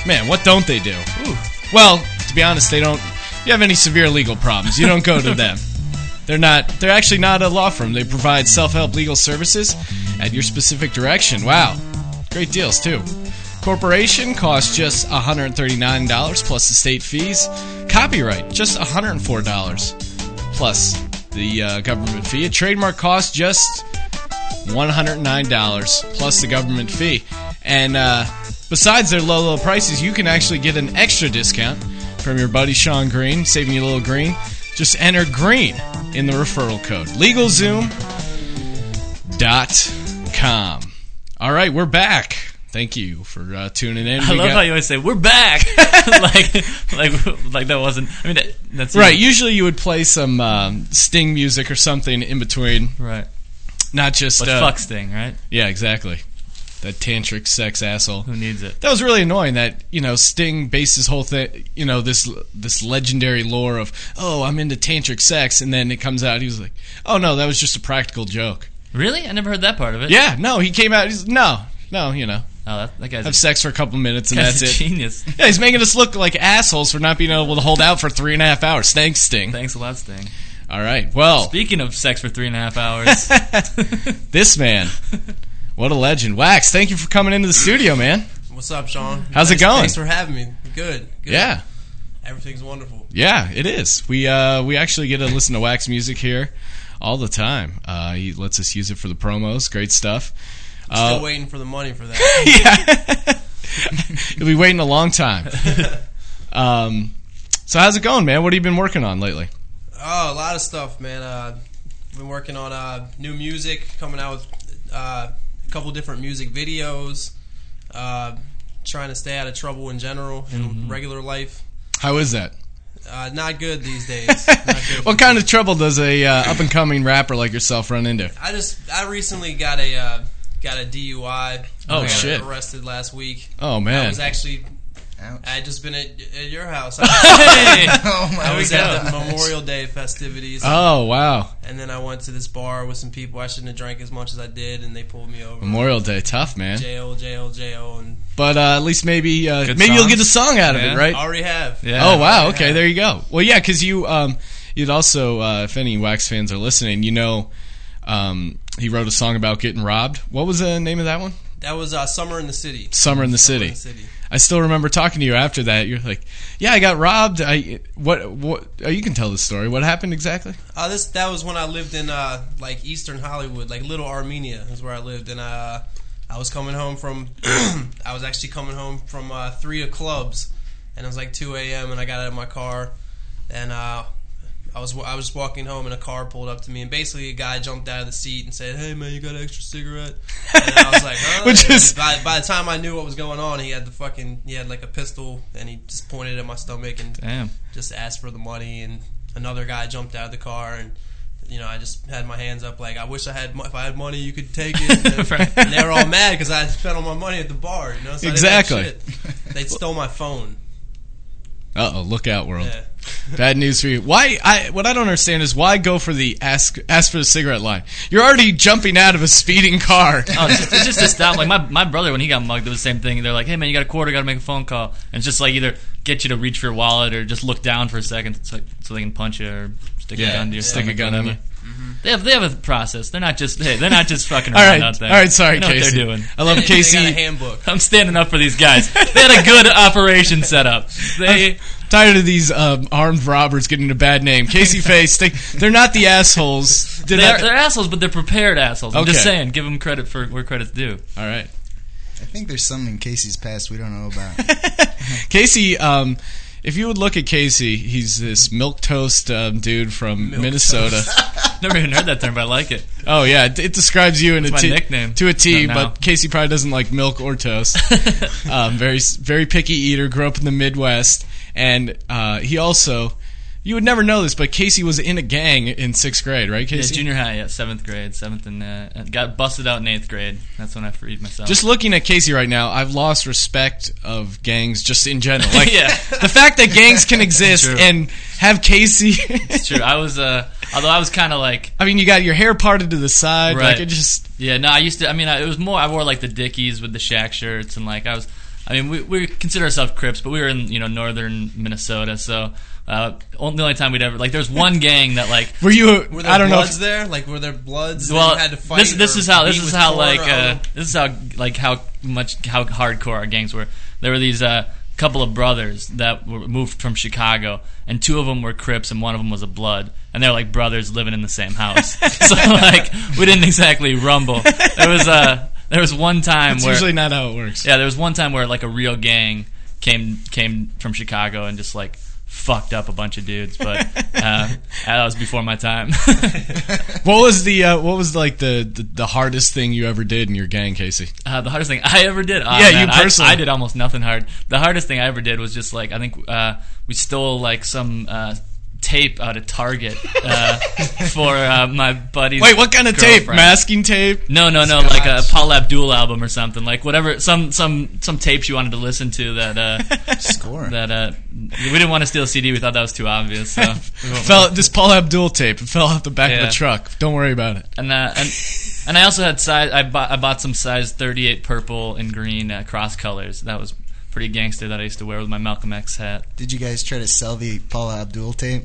man, what don't they do? Ooh. Well, to be honest, they don't. If you have any severe legal problems, you don't go to *laughs* them. They're not. They're actually not a law firm. They provide self-help legal services at your specific direction. Wow, great deals too. Corporation costs just $139 plus the state fees. Copyright just $104 plus the uh, government fee. A trademark costs just $109 plus the government fee. And uh, besides their low, low prices, you can actually get an extra discount from your buddy Sean Green, saving you a little green. Just enter green in the referral code. LegalZoom.com. All right, we're back. Thank you for uh, tuning in. I We love got- how you always say we're back, *laughs* like like like that wasn't. I mean, that, that's Right, usually you would play some um, Sting music or something in between, right. Not just But uh, fuck Sting, right? Yeah, exactly. That tantric sex asshole. Who needs it? That was really annoying. That you know, Sting based his whole thing, you know, this this legendary lore of oh, I'm into tantric sex, and then it comes out he was like, oh no, that was just a practical joke. Really? I never heard that part of it. Yeah, no, he came out. He's no, no, you know, Oh, that, that guy's have a, sex for a couple minutes and that's it. genius. *laughs* Yeah, he's making us look like assholes for not being able to hold out for three and a half hours. Thanks, Sting. Thanks a lot, Sting. All right, well, Speaking of sex for three and a half hours, *laughs* this man, what a legend. Wax, thank you for coming into the studio, man. What's up, Sean? How's it going? Thanks for having me. Good. good. Yeah. Everything's wonderful. Yeah, it is. We uh, we actually get to listen to Wax music here all the time. Uh, he lets us use it for the promos. Great stuff. Still Uh, waiting for the money for that. *laughs* yeah, *laughs* you'll be waiting a long time. Um, so how's it going, man? What have you been working on lately? Oh, a lot of stuff, man. Uh, been working on uh, new music, coming out with uh, a couple different music videos. Uh, trying to stay out of trouble in general in Mm-hmm. regular life. How is that? Uh, not good these days. Not *laughs* good. What kind of trouble does a uh, up and coming rapper like yourself run into? I just I recently got a uh, got a DUI. Oh, I got shit. Arrested last week. Oh I man, was actually Ouch. I had just been at, at your house. *laughs* hey, *laughs* Oh my I was we at the Memorial Day festivities, oh wow, and then I went to this bar with some people. I shouldn't have drank as much as I did, and they pulled me over. Memorial Day, tough man. jail, jail, jail, and But uh, at least maybe uh, Good maybe you'll get a song out of it, right? already have. Yeah. Oh wow, Yeah. okay, there you go. Well, yeah, because you um, you'd also, uh, if any Wax fans are listening, you know, um, he wrote a song about getting robbed. What was the name of that one? That was uh, summer in the city. Summer in the Summer City. in the city. I still remember talking to you after that. You're like, "Yeah, I got robbed." I what what? Oh, you can tell the story. What happened exactly? Uh, this that was when I lived in uh, like Eastern Hollywood, like Little Armenia is where I lived, and uh, I was coming home from. *clears throat* I was actually coming home from uh, three of clubs, and it was like two a.m. and I got out of my car, and uh, I was I was walking home, and a car pulled up to me, and basically a guy jumped out of the seat and said, "Hey man, you got an extra cigarette?" And I was like, *laughs* huh? Which is- by, by the time I knew what was going on, he had the fucking he had like a pistol, and he just pointed at my stomach and Damn. just asked for the money, and another guy jumped out of the car, and you know I just had my hands up like I wish I had if I had money you could take it, *laughs* and, Right. and they were all mad because I spent all my money at the bar, you know. So Exactly. They stole my phone. Uh oh, look out, world! Yeah. *laughs* Bad news for you. Why? I what I don't understand is why go for the ask ask for the cigarette line? You're already jumping out of a speeding car. *laughs* Oh, it's just, it's just to stop. Like my, *laughs* my brother, when he got mugged, it was the same thing. They're like, "Hey man, you got a quarter? Got to make a phone call." And it's just like either get you to reach for your wallet or just look down for a second so, so they can punch you or stick a gun to your stick a gun whatever. you. They have they have a process. They're not just hey, they're not just fucking *laughs* All around right, out there. all right. Sorry, They know Casey. what they're doing. I love They- *laughs* They Casey. got a handbook. I'm standing up for these guys. *laughs* They had a good operation set up. They Tired of these um, armed robbers getting a bad name. Casey Face, they, they're not the assholes. Did they're, I- they're assholes, but they're prepared assholes. I'm just saying, give them credit for where credit's due. All right. I think there's something in Casey's past we don't know about. Casey, um, if you would look at Casey, he's this milk toast um, dude from Minnesota. Never even heard that term, but I like it. Oh yeah, it, it describes you in a my T- nickname. to a T. Not now. But Casey probably doesn't like milk or toast. *laughs* um, very very picky eater. Grew up in the Midwest, and uh, he also. You would never know this, but Casey was in a gang in sixth grade, right, Yeah, Casey? junior high, yeah, seventh grade, seventh, and uh, got busted out in eighth grade. That's when I freed myself. Just looking at Casey right now, I've lost respect of gangs just in general. *laughs* Like Yeah. the fact that gangs can *laughs* exist and have Casey. *laughs* It's true. I was, uh, although I was kind of like, I mean, you got your hair parted to the side, like it just. yeah, no, I used to. I mean, I, it was more. I wore like the Dickies with the Shack shirts, and like I was. I mean, we, we consider ourselves Crips, but we were in you know northern Minnesota, so uh, only the only time we'd ever like. There's one gang that like. *laughs* Were you? Were there I don't know. bloods If, there? Like were there bloods? that Well, you had to fight. this this is how this is how like uh, this is how like how much how hardcore our gangs were. There were these uh, couple of brothers that were moved from Chicago, and two of them were Crips, and one of them was a Blood, and they're like brothers living in the same house. *laughs* *laughs* so like we didn't exactly rumble. There was uh, there was one time it's where usually not how it works. yeah, there was one time where like a real gang came came from Chicago and just like fucked up a bunch of dudes, but uh, *laughs* that was before my time. *laughs* What was the uh, what was like the, the the hardest thing you ever did in your gang, Casey? Uh, the hardest thing I ever did. Oh, Yeah, you man, I- personally. I, did almost nothing hard. The hardest thing I ever did was just like I think uh, we stole like some uh, tape out of Target uh, *laughs* for uh, my buddy's. Wait, what kind of tape? Masking tape? No, no, no, like a Paula Abdul album or something. Like whatever, some some some tapes you wanted to listen to that uh, *laughs* Score. that uh, we didn't want to steal a CD. We thought that was too obvious. So *laughs* Fell this Paula Abdul tape. It fell off the back of Yeah. the truck. Don't worry about it. and uh, and and I also had size. I bought I bought some size 38 purple and green uh, cross colors. That was pretty gangster that I used to wear with my Malcolm X hat. Did you guys try to sell the Paula Abdul tape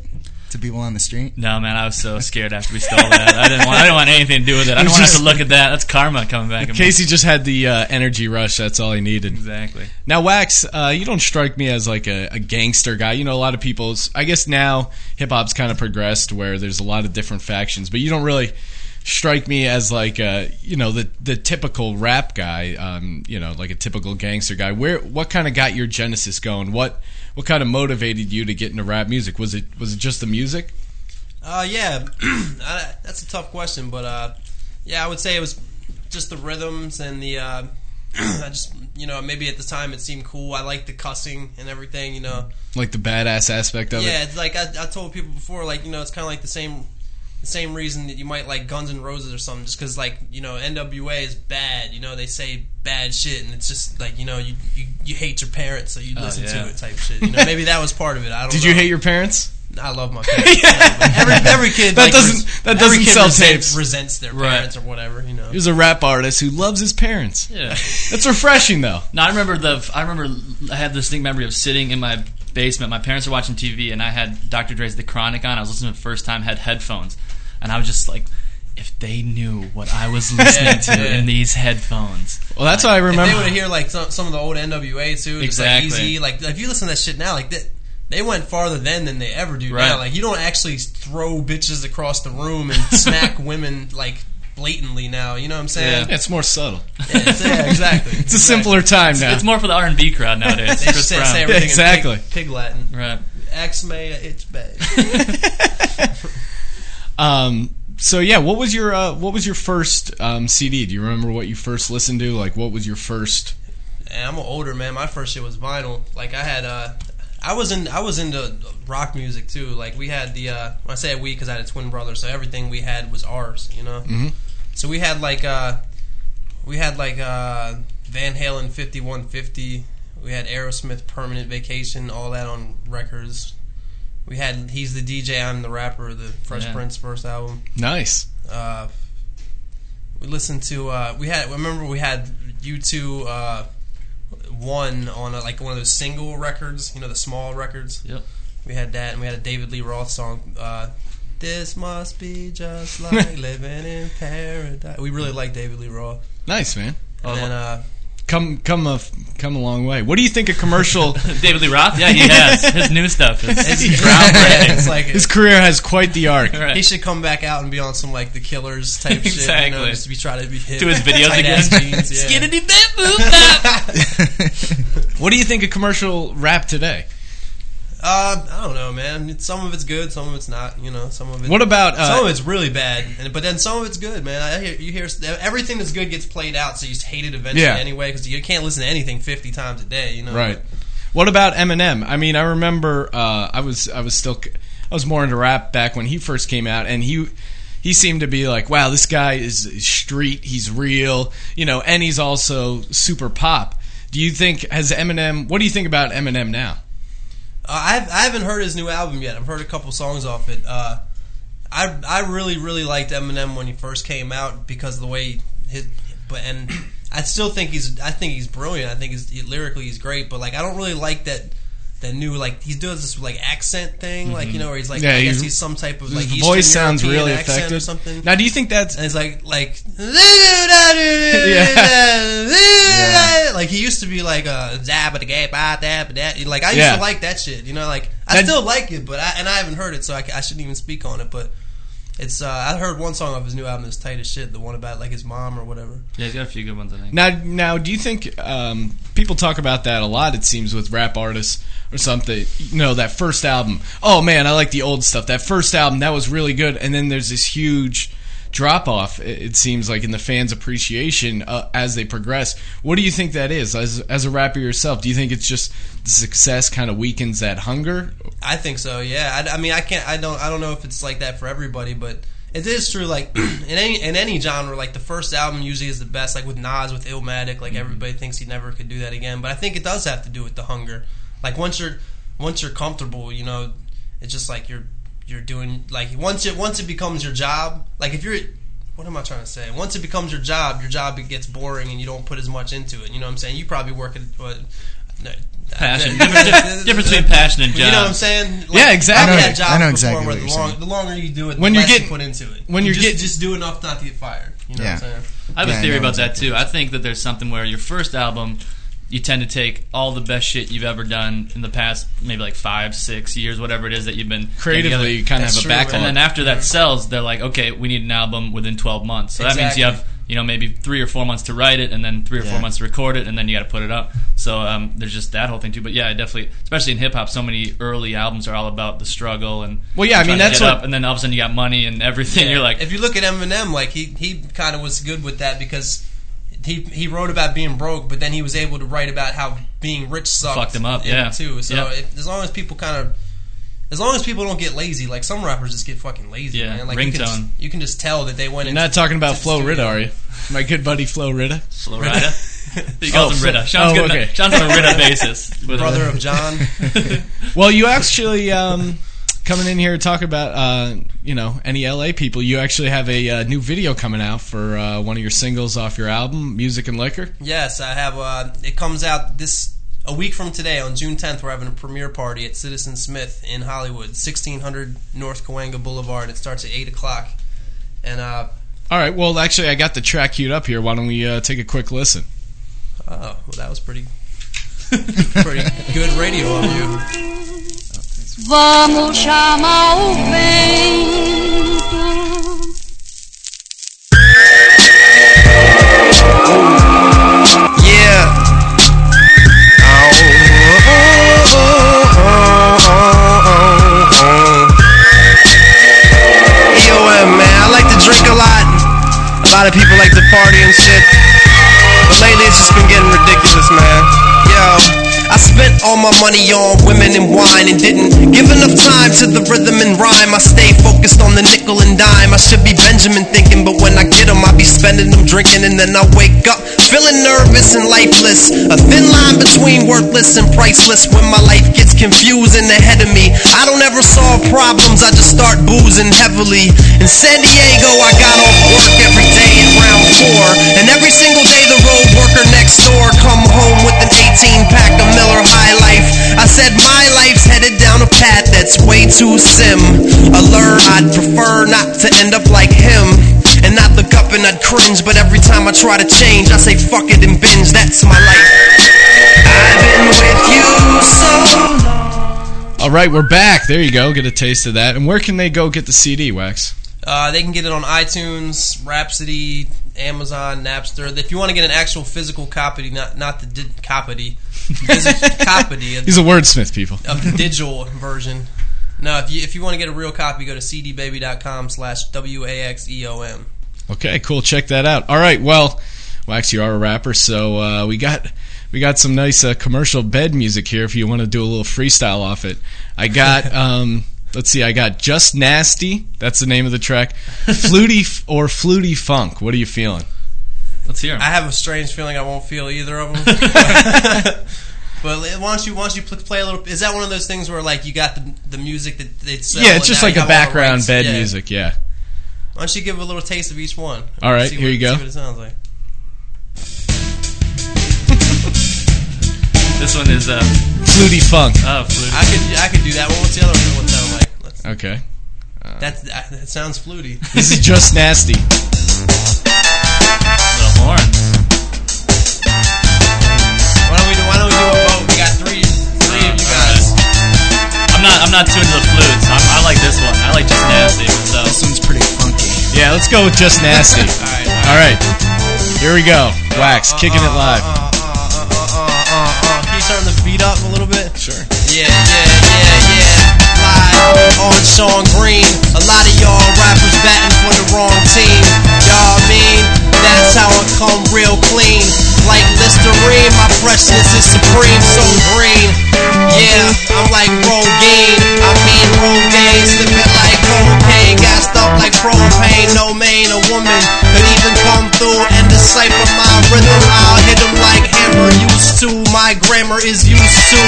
to people on the street? No man, I was so scared after we stole that. I didn't want I didn't want anything to do with it. I It don't want to have to look at that. That's karma coming back. at me. Casey just had the uh, energy rush. That's all he needed. Exactly. Now, Wax, uh, you don't strike me as like a, a gangster guy. You know, a lot of people's. I guess now hip hop's kind of progressed where there's a lot of different factions, but you don't really strike me as like a you know the the typical rap guy. Um, you know, like a typical gangster guy. Where what kind of got your genesis going? What what kind of motivated you to get into rap music? Was it was it just the music? Uh, yeah, *clears throat* that's a tough question, but uh, yeah, I would say it was just the rhythms and the. Uh, *clears throat* I just, you know, maybe at the time it seemed cool. I liked the cussing and everything, you know. Like the badass aspect of Yeah, it. it's like I, I told people before, like you know, it's kind of like the same, the same reason that you might like Guns N' Roses or something, just because like you know NWA is bad. You know, they say bad shit, and it's just like you know you you, you hate your parents, so you Oh, listen yeah. to it type shit. You know, maybe that was part of it. I don't. Did know. you hate your parents? I love my *laughs* parents. every *laughs* every kid That like, doesn't- res- that every doesn't kid sell resents, tapes. resents their Right. parents or whatever. You know. He was a rap artist who loves his parents. Yeah. That's refreshing, though. No, I remember the. I remember I had this distinct memory of sitting in my basement. My parents were watching TV, and I had Dr. Dre's The Chronic on. I was listening for the first time. Had headphones, and I was just like, if they knew what I was listening *laughs* to Yeah. in these headphones. Well, that's how I If remember. they would hear like some, some of the old NWA too, just Exactly. like Eazy, like if you listen to that shit now, like that, they went farther then than they ever do Right. now. Like you don't actually throw bitches across the room and *laughs* smack women like blatantly now. You know what I'm saying? Yeah, it's more subtle. Yeah, yeah, exactly. It's a simpler time now. It's more for the R and B crowd nowadays. They Chris say, say everything Exactly. in pig, pig Latin. right. Ex mea it's bad. *laughs* Um, so yeah, what was your uh, what was your first um, CD? Do you remember what you first listened to? Like, what was your first? And I'm an older man. My first shit was vinyl. Like I had, uh, I was in, I was into rock music too. Like we had the, uh, when I say we, because I had a twin brother, so everything we had was ours. You know. Mhm. So we had like, uh, we had like uh, Van Halen 5150. We had Aerosmith Permanent Vacation, all that on records. We had He's the DJ, I'm the Rapper, the Fresh Yeah. Prince first album. Nice. Uh, we listened to. Uh, we had. Remember, we had U2. Uh, one on a, like one of those single records, you know, the small records. Yep. We had that, and we had a David Lee Roth song. Uh, this must be just like *laughs* living in paradise. We really like David Lee Roth. Nice man. And then, uh, Come come a come a long way. What do you think of commercial? *laughs* David Lee Roth. Yeah, he *laughs* has his new stuff. Is it's groundbreaking. It's like His career has quite the arc. Right. he should come back out and be on some like the Killers type shit. You know, just to be trying to be hit. Do his videos Tight again. ass jeans, yeah. Skiddity bit boop. What do you think of commercial rap today? Uh, I don't know, man. It's- Some of it's good, some of it's not. You know, some of it. What about uh, some of it's really bad, and, but then some of it's good, man. I hear, you hear everything that's good gets played out, so you just hate it eventually Yeah. anyway because you can't listen to anything fifty times a day. You know, Right. What about Eminem? I mean, I remember uh, I was I was still I was more into rap back when he first came out, and he he seemed to be like, wow, this guy is is street, he's real, you know, and he's also super pop. Do you think has Eminem? What do you think about Eminem now? Uh, I've, I haven't heard his new album yet. I've heard a couple songs off it. Uh, I I really really liked Eminem when he first came out because of the way his but and I still think he's I think he's brilliant. I think he's he, lyrically he's great, but like I don't really like that that new like he does this like accent thing, like mm-hmm. you know where he's like Yeah, I guess he's- he's some type of His like voice sounds European really effective. or something. Now, do you think that's and it's like like *laughs* *laughs* yeah. like he used to be like a zabba gay ba da that like I used Yeah. to like that shit you know like I That- still like it but I, and I haven't heard it so I, I shouldn't even speak on it but It's uh, I heard one song of his new album that's tight as shit. The one about like his mom or whatever. Yeah, he's got a few good ones, I think. Now, now, do you think um, people talk about that a lot? It seems with rap artists or something. You know, that first album. Oh man, I like the old stuff. That first album that was really good, and then there's this huge drop off. It, it seems like in the fans' appreciation uh, as they progress. What do you think that is? As as a rapper yourself, do you think it's just the success kind of weakens that hunger? I think so. Yeah. I, I mean, I can't. I don't. I don't know if it's like that for everybody, but it is true. Like *clears throat* in any in any genre, like the first album usually is the best. Like with Nas, with Illmatic, like mm-hmm. everybody thinks he never could do that again. But I think it does have to do with the hunger. Like once you're once you're comfortable, you know, it's just like you're you're doing like once it once it becomes your job. Like if you're what am I trying to say? Once it becomes your job, your job it gets boring and you don't put as much into it. You know what I'm saying? You probably work at what. No, Passion. difference, *laughs* difference between passion and job. You know what I'm saying? Like, Yeah, exactly. I've know- had jobs I know before exactly where what the, you're long, saying. the longer you do it, When the you less get- you put into it. when you you're just, get- just do enough not to get fired. You know Yeah. what I'm saying? I have Yeah, a I theory know about that too. I think that there's something where your first album, you tend to take all the best shit you've ever done in the past, maybe like five, six years, whatever it is that you've been Creatively, you kind of have a backlog. And then after that sells, they're like, okay, we need an album within 12 months. So that means you have, you know, maybe three or four months to write it, and then three or four months to record it, and then you got to put it up. So um, there's just that whole thing too. But yeah, I definitely, especially in hip hop, so many early albums are all about the struggle and Well, yeah, I mean, that's what- up, and then all of a sudden you got money and everything. Yeah. You're like, if you look at Eminem, like he he kind of was good with that because he he wrote about being broke, but then he was able to write about how being rich sucked. Fucked him up, yeah. too. So Yeah. if, as long as people kind of. As long as people don't get lazy, like some rappers just get fucking lazy, Yeah, man. Like you can, ringtone. just, you can just tell that they went. You're into, not talking about to the Flo Rida, are you? My good buddy Flo Rida. Flo Rida. *laughs* he calls Oh, him Flo- Rida. Sean's, oh, good okay. Sean's on a Rida basis. *laughs* With brother of John. *laughs* Well, you actually um, coming in here to talk about uh, you know any LA people. You actually have a uh, new video coming out for uh, one of your singles off your album, Music and Liquor. Yes, I have. Uh, it comes out this a week from today on June 10th. We're having a premiere party at Citizen Smith in Hollywood, 1600 North Cahuenga Boulevard. It starts at eight o'clock, and uh, All right. Well, actually, I got the track queued up here. Why don't we uh, take a quick listen? oh, well, that was pretty, *laughs* pretty good radio of you. Vamos chamar o vento. Lot of people like to party and shit. But lately it's just been getting ridiculous, man. Yo. I spent all my money on women and wine and didn't give enough time to the rhythm and rhyme. I stay focused on the nickel and dime. I should be Benjamin thinking, but when I get them, I be spending them drinking and then I wake up feeling nervous and lifeless. A thin line between worthless and priceless when my life gets confusing ahead of me. I don't ever solve problems, I just start boozing heavily. In San Diego, I got off work every day at round four. And every single day, the road worker next door come home with an 18 pack of Miller High Life. I said, My life's headed down a path that's way too sim. Alert, I'd prefer not to end up like him. And not look up and I'd cringe, but every time I try to change, I say fuck it and binge. That's my life. I've been with you so long. All right, we're back. There you go. Get a taste of that. And where can they go get the CD, Wax? Uh, they can get it on iTunes, Rhapsody, Amazon, Napster. If you want to get an actual physical copy, not not the di- copy, physical copy of, He's a wordsmith, people. of the digital version. No, if you if you want to get a real copy, go to cdbaby.com slash w a x e o m. Okay, cool. Check that out. All right, well, Wax, you are a rapper, so uh, we got we got some nice uh, commercial bed music here. If you want to do a little freestyle off it, I got. *laughs* Um, let's see, I got just nasty. That's the name of the track. Fluty f- or fluty funk. What are you feeling? Let's hear him. I have a strange feeling I won't feel either of them. *laughs* *laughs* but why don't you why don't you play a little? Is that one of those things where like you got the the music that they sell? yeah, it's just like a have all the background bed Yeah. music. Yeah. Why don't you give a little taste of each one? All right, See here what- you go. See what it sounds like. *laughs* this one is uh, Fluty funk. oh, fluty. I could I could do that one. What's the other one sound like? Let's, Okay. that's that, that sounds fluty. This is just nasty. Little. Why don't we do Why don't we do a vote? We got three three of you guys. I'm not. I'm not too into the flutes. I'm, I like this one. I like just nasty. So This one's pretty funky. Yeah, let's go with just nasty. *laughs* All right, all right. here we go. Wax, kicking it live. Uh, uh, uh, uh, uh, uh. Can you turn the beat up a little bit? Sure. Yeah, yeah, yeah, yeah. So green. Yeah, I'm like Rogaine. I mean Rogaine, slipping like cocaine, gassed up like propane. No main, a woman could even come through and decipher my rhythm. I'll hit 'em like hammer used to. My grammar is used to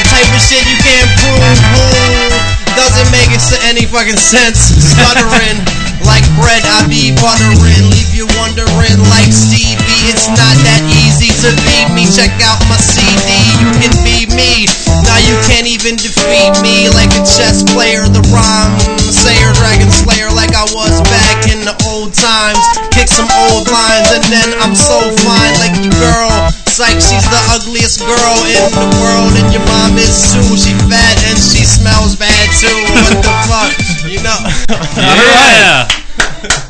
the type of shit you can't prove. Ooh, doesn't make any fucking sense. Stuttering like bread, I be buttering. Leave you wondering like Stevie. It's not that easy to beat me. Check out my CD. You can be me. Now you can't even defeat me like a chess player. The rhyme sayer, dragon slayer, like I was back in the old times. Kick some old lines and then I'm so fine like your girl. Psych, she's the ugliest girl in the world, and your mom is too. She fat and she smells bad too. What the fuck, you know? *laughs* Yeah.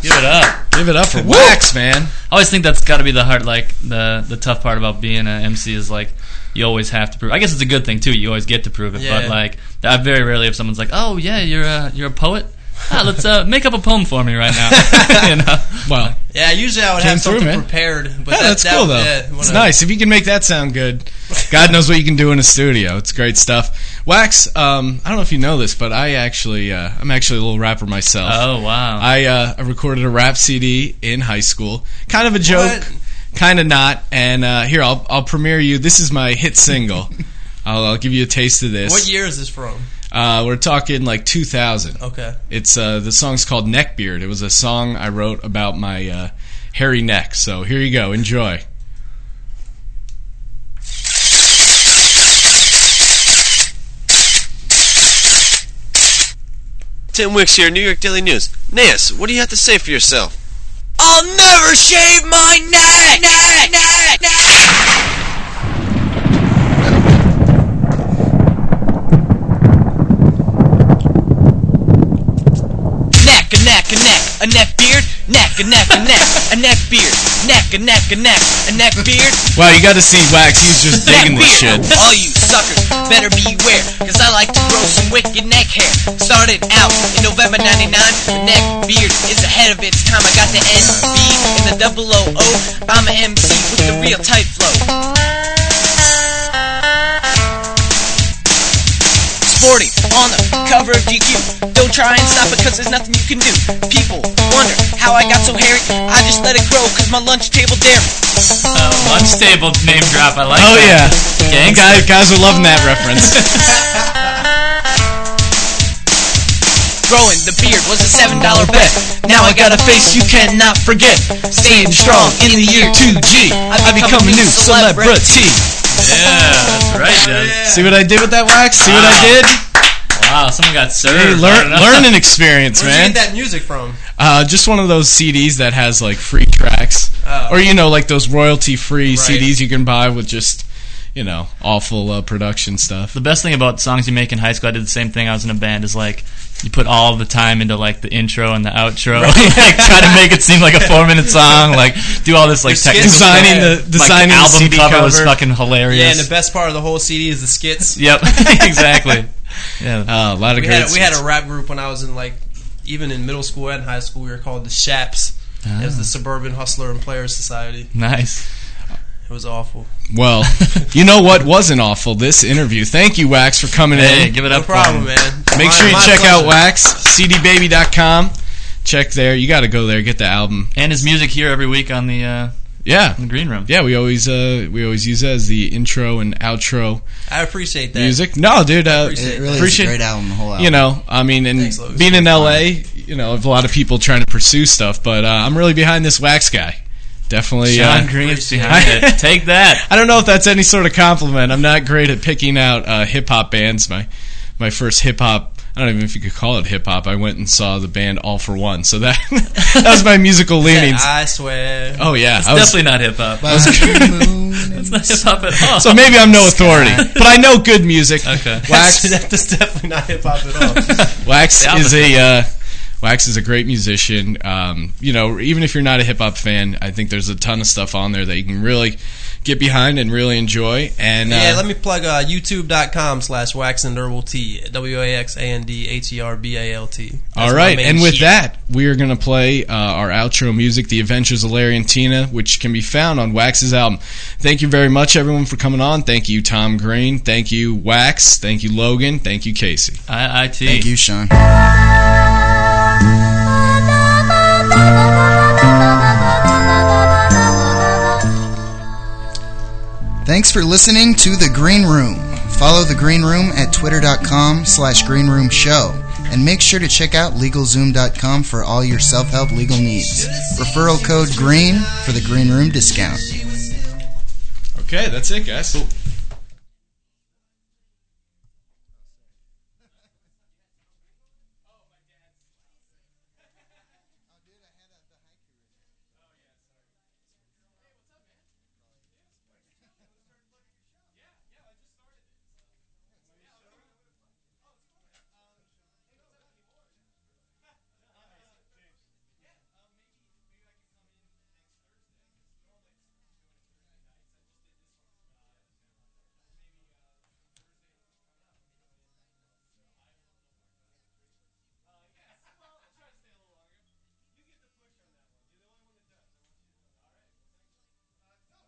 Give it up. Give it up for Wax, man. I always think that's got to be the hard, like the the tough part about being an MC is like you always have to prove. I guess it's a good thing too. You always get to prove it, Yeah. but like I very rarely if someone's like, "Oh yeah, you're a you're a poet." Ah, let's uh, make up a poem for me right now. *laughs* *laughs* you know? Well, Yeah, usually I would Came have through, something man. prepared, but yeah, that, that's that- cool though. yeah, it's whatever. nice if you can make that sound good. *laughs* God knows what you can do in a studio. It's great stuff. Wax, um, I don't know if you know this, but I actually, uh, I'm actually a little rapper myself. Oh wow. I, uh, I recorded a rap CD in high school. Kind of a joke, What? kind of not. And uh, here, I'll, I'll premiere you. This is my hit single. I'll, I'll give you a taste of this. What year is this from? Uh, we're talking like 2000. Okay. It's uh, the song's called Neckbeard. It was a song I wrote about my uh, hairy neck. So here you go. Enjoy. Tim Wicks here, New York Daily News. Nas, what do you have to say for yourself? I'll never shave my neck. neck, neck, neck. Neck, neck, a neck, a neck, a neck beard, neck, a neck, a neck, a neck beard, Wow, you got to see Wax. He's just digging this shit. All you suckers better beware, cause I like to grow some wicked neck hair. Started out in November 99, the neck beard is ahead of its time. I got the NB in the double O O. I'm an MC with the real tight flow. Sporting on the cover of GQ. Don't try and stop it cause there's nothing you can do. People wonder how I got so hairy. I just let it grow cause my lunch table dare me. Uh, lunch table name drop. I like. Oh yeah, that. Gangsta. guys, guys are loving that reference. *laughs* Growing the beard was a seven dollar bet. Now I got a face you cannot forget. Staying strong in the year 2G. I become a new celebrity. Yeah, that's right, Jen. See what I did with that Wax? See what I did? Wow, someone got served. Hey, I learn, don't know. learning experience, man. Where'd you get that music from? Uh, just one of those CDs that has like free tracks, Oh. or you know, like those royalty-free Right. CDs you can buy with just, you know, awful uh, production stuff. The best thing about songs you make in high school, I did the same thing. I was in a band. Is like you put all the time into like the intro and the outro, *laughs* like try to make it seem like a four minute song. Like do all this like technical skits- stuff. Designing the Like, designing the album CD cover, was fucking hilarious. Yeah, and the best part of the whole CD is the skits. *laughs* Yep, *laughs* exactly. Yeah. Uh, a lot of we great. had we had a rap group when I was in like even in middle school and high school. We were called the Shaps. It was the Suburban Hustler and Players Society. Nice. It was awful. well, *laughs* you know what wasn't awful? This interview. Thank you, Wax, for coming Hey, in. give it No up. for problem, man. Make My- sure you my check out pleasure. Wax, cdbaby.com. Check there. You got to go there. Get the album. And his music here every week on the uh, Yeah. the green room. Yeah, we always uh, we always use it as the intro and outro I appreciate that. music. No, dude, uh, Appreciate It really Appreciate- is a great album, the whole album. you know, I mean, and Thanks, being in LA, you know, of a lot of people trying to pursue stuff, but uh, I'm really behind this wax guy. Definitely. Sean Uh, Green's *laughs* behind it. Take that. I don't know if that's any sort of compliment. I'm not great at picking out uh, hip hop bands. My my first hip hop. I don't even know if you could call it hip hop. I went and saw the band All-4-One, so that *laughs* that was my musical *laughs* leanings. I swear. Oh yeah, It's was- definitely not hip hop. By the moon It's not hip hop at all. so maybe I'm no authority, but I know good music. Okay. Wax That's, that's definitely not hip hop at all. Wax is a uh, Wax is a great musician. Um, you know, even if you're not a hip hop fan, I think there's a ton of stuff on there that you can really get behind and really enjoy. And Yeah, uh, let me plug uh, youtube.com slash wax and herbal tea. W A X A N D H E R B A L T. That's All my right, main and with shit. that, we are going to play uh, our outro music, The Adventures of Larry and Tina, which can be found on Wax's album. Thank you very much, everyone, for coming on. Thank you, Tom Green. Thank you, Wax. Thank you, Logan. Thank you, Casey. I- IT. Thank you, Sean. Thanks for listening to The Green Room. Follow The Green Room at twitter.com slash greenroomshow. And make sure to check out LegalZoom.com for all your self-help legal needs. Referral code GREEN for the Green Room discount. Okay, that's it, guys.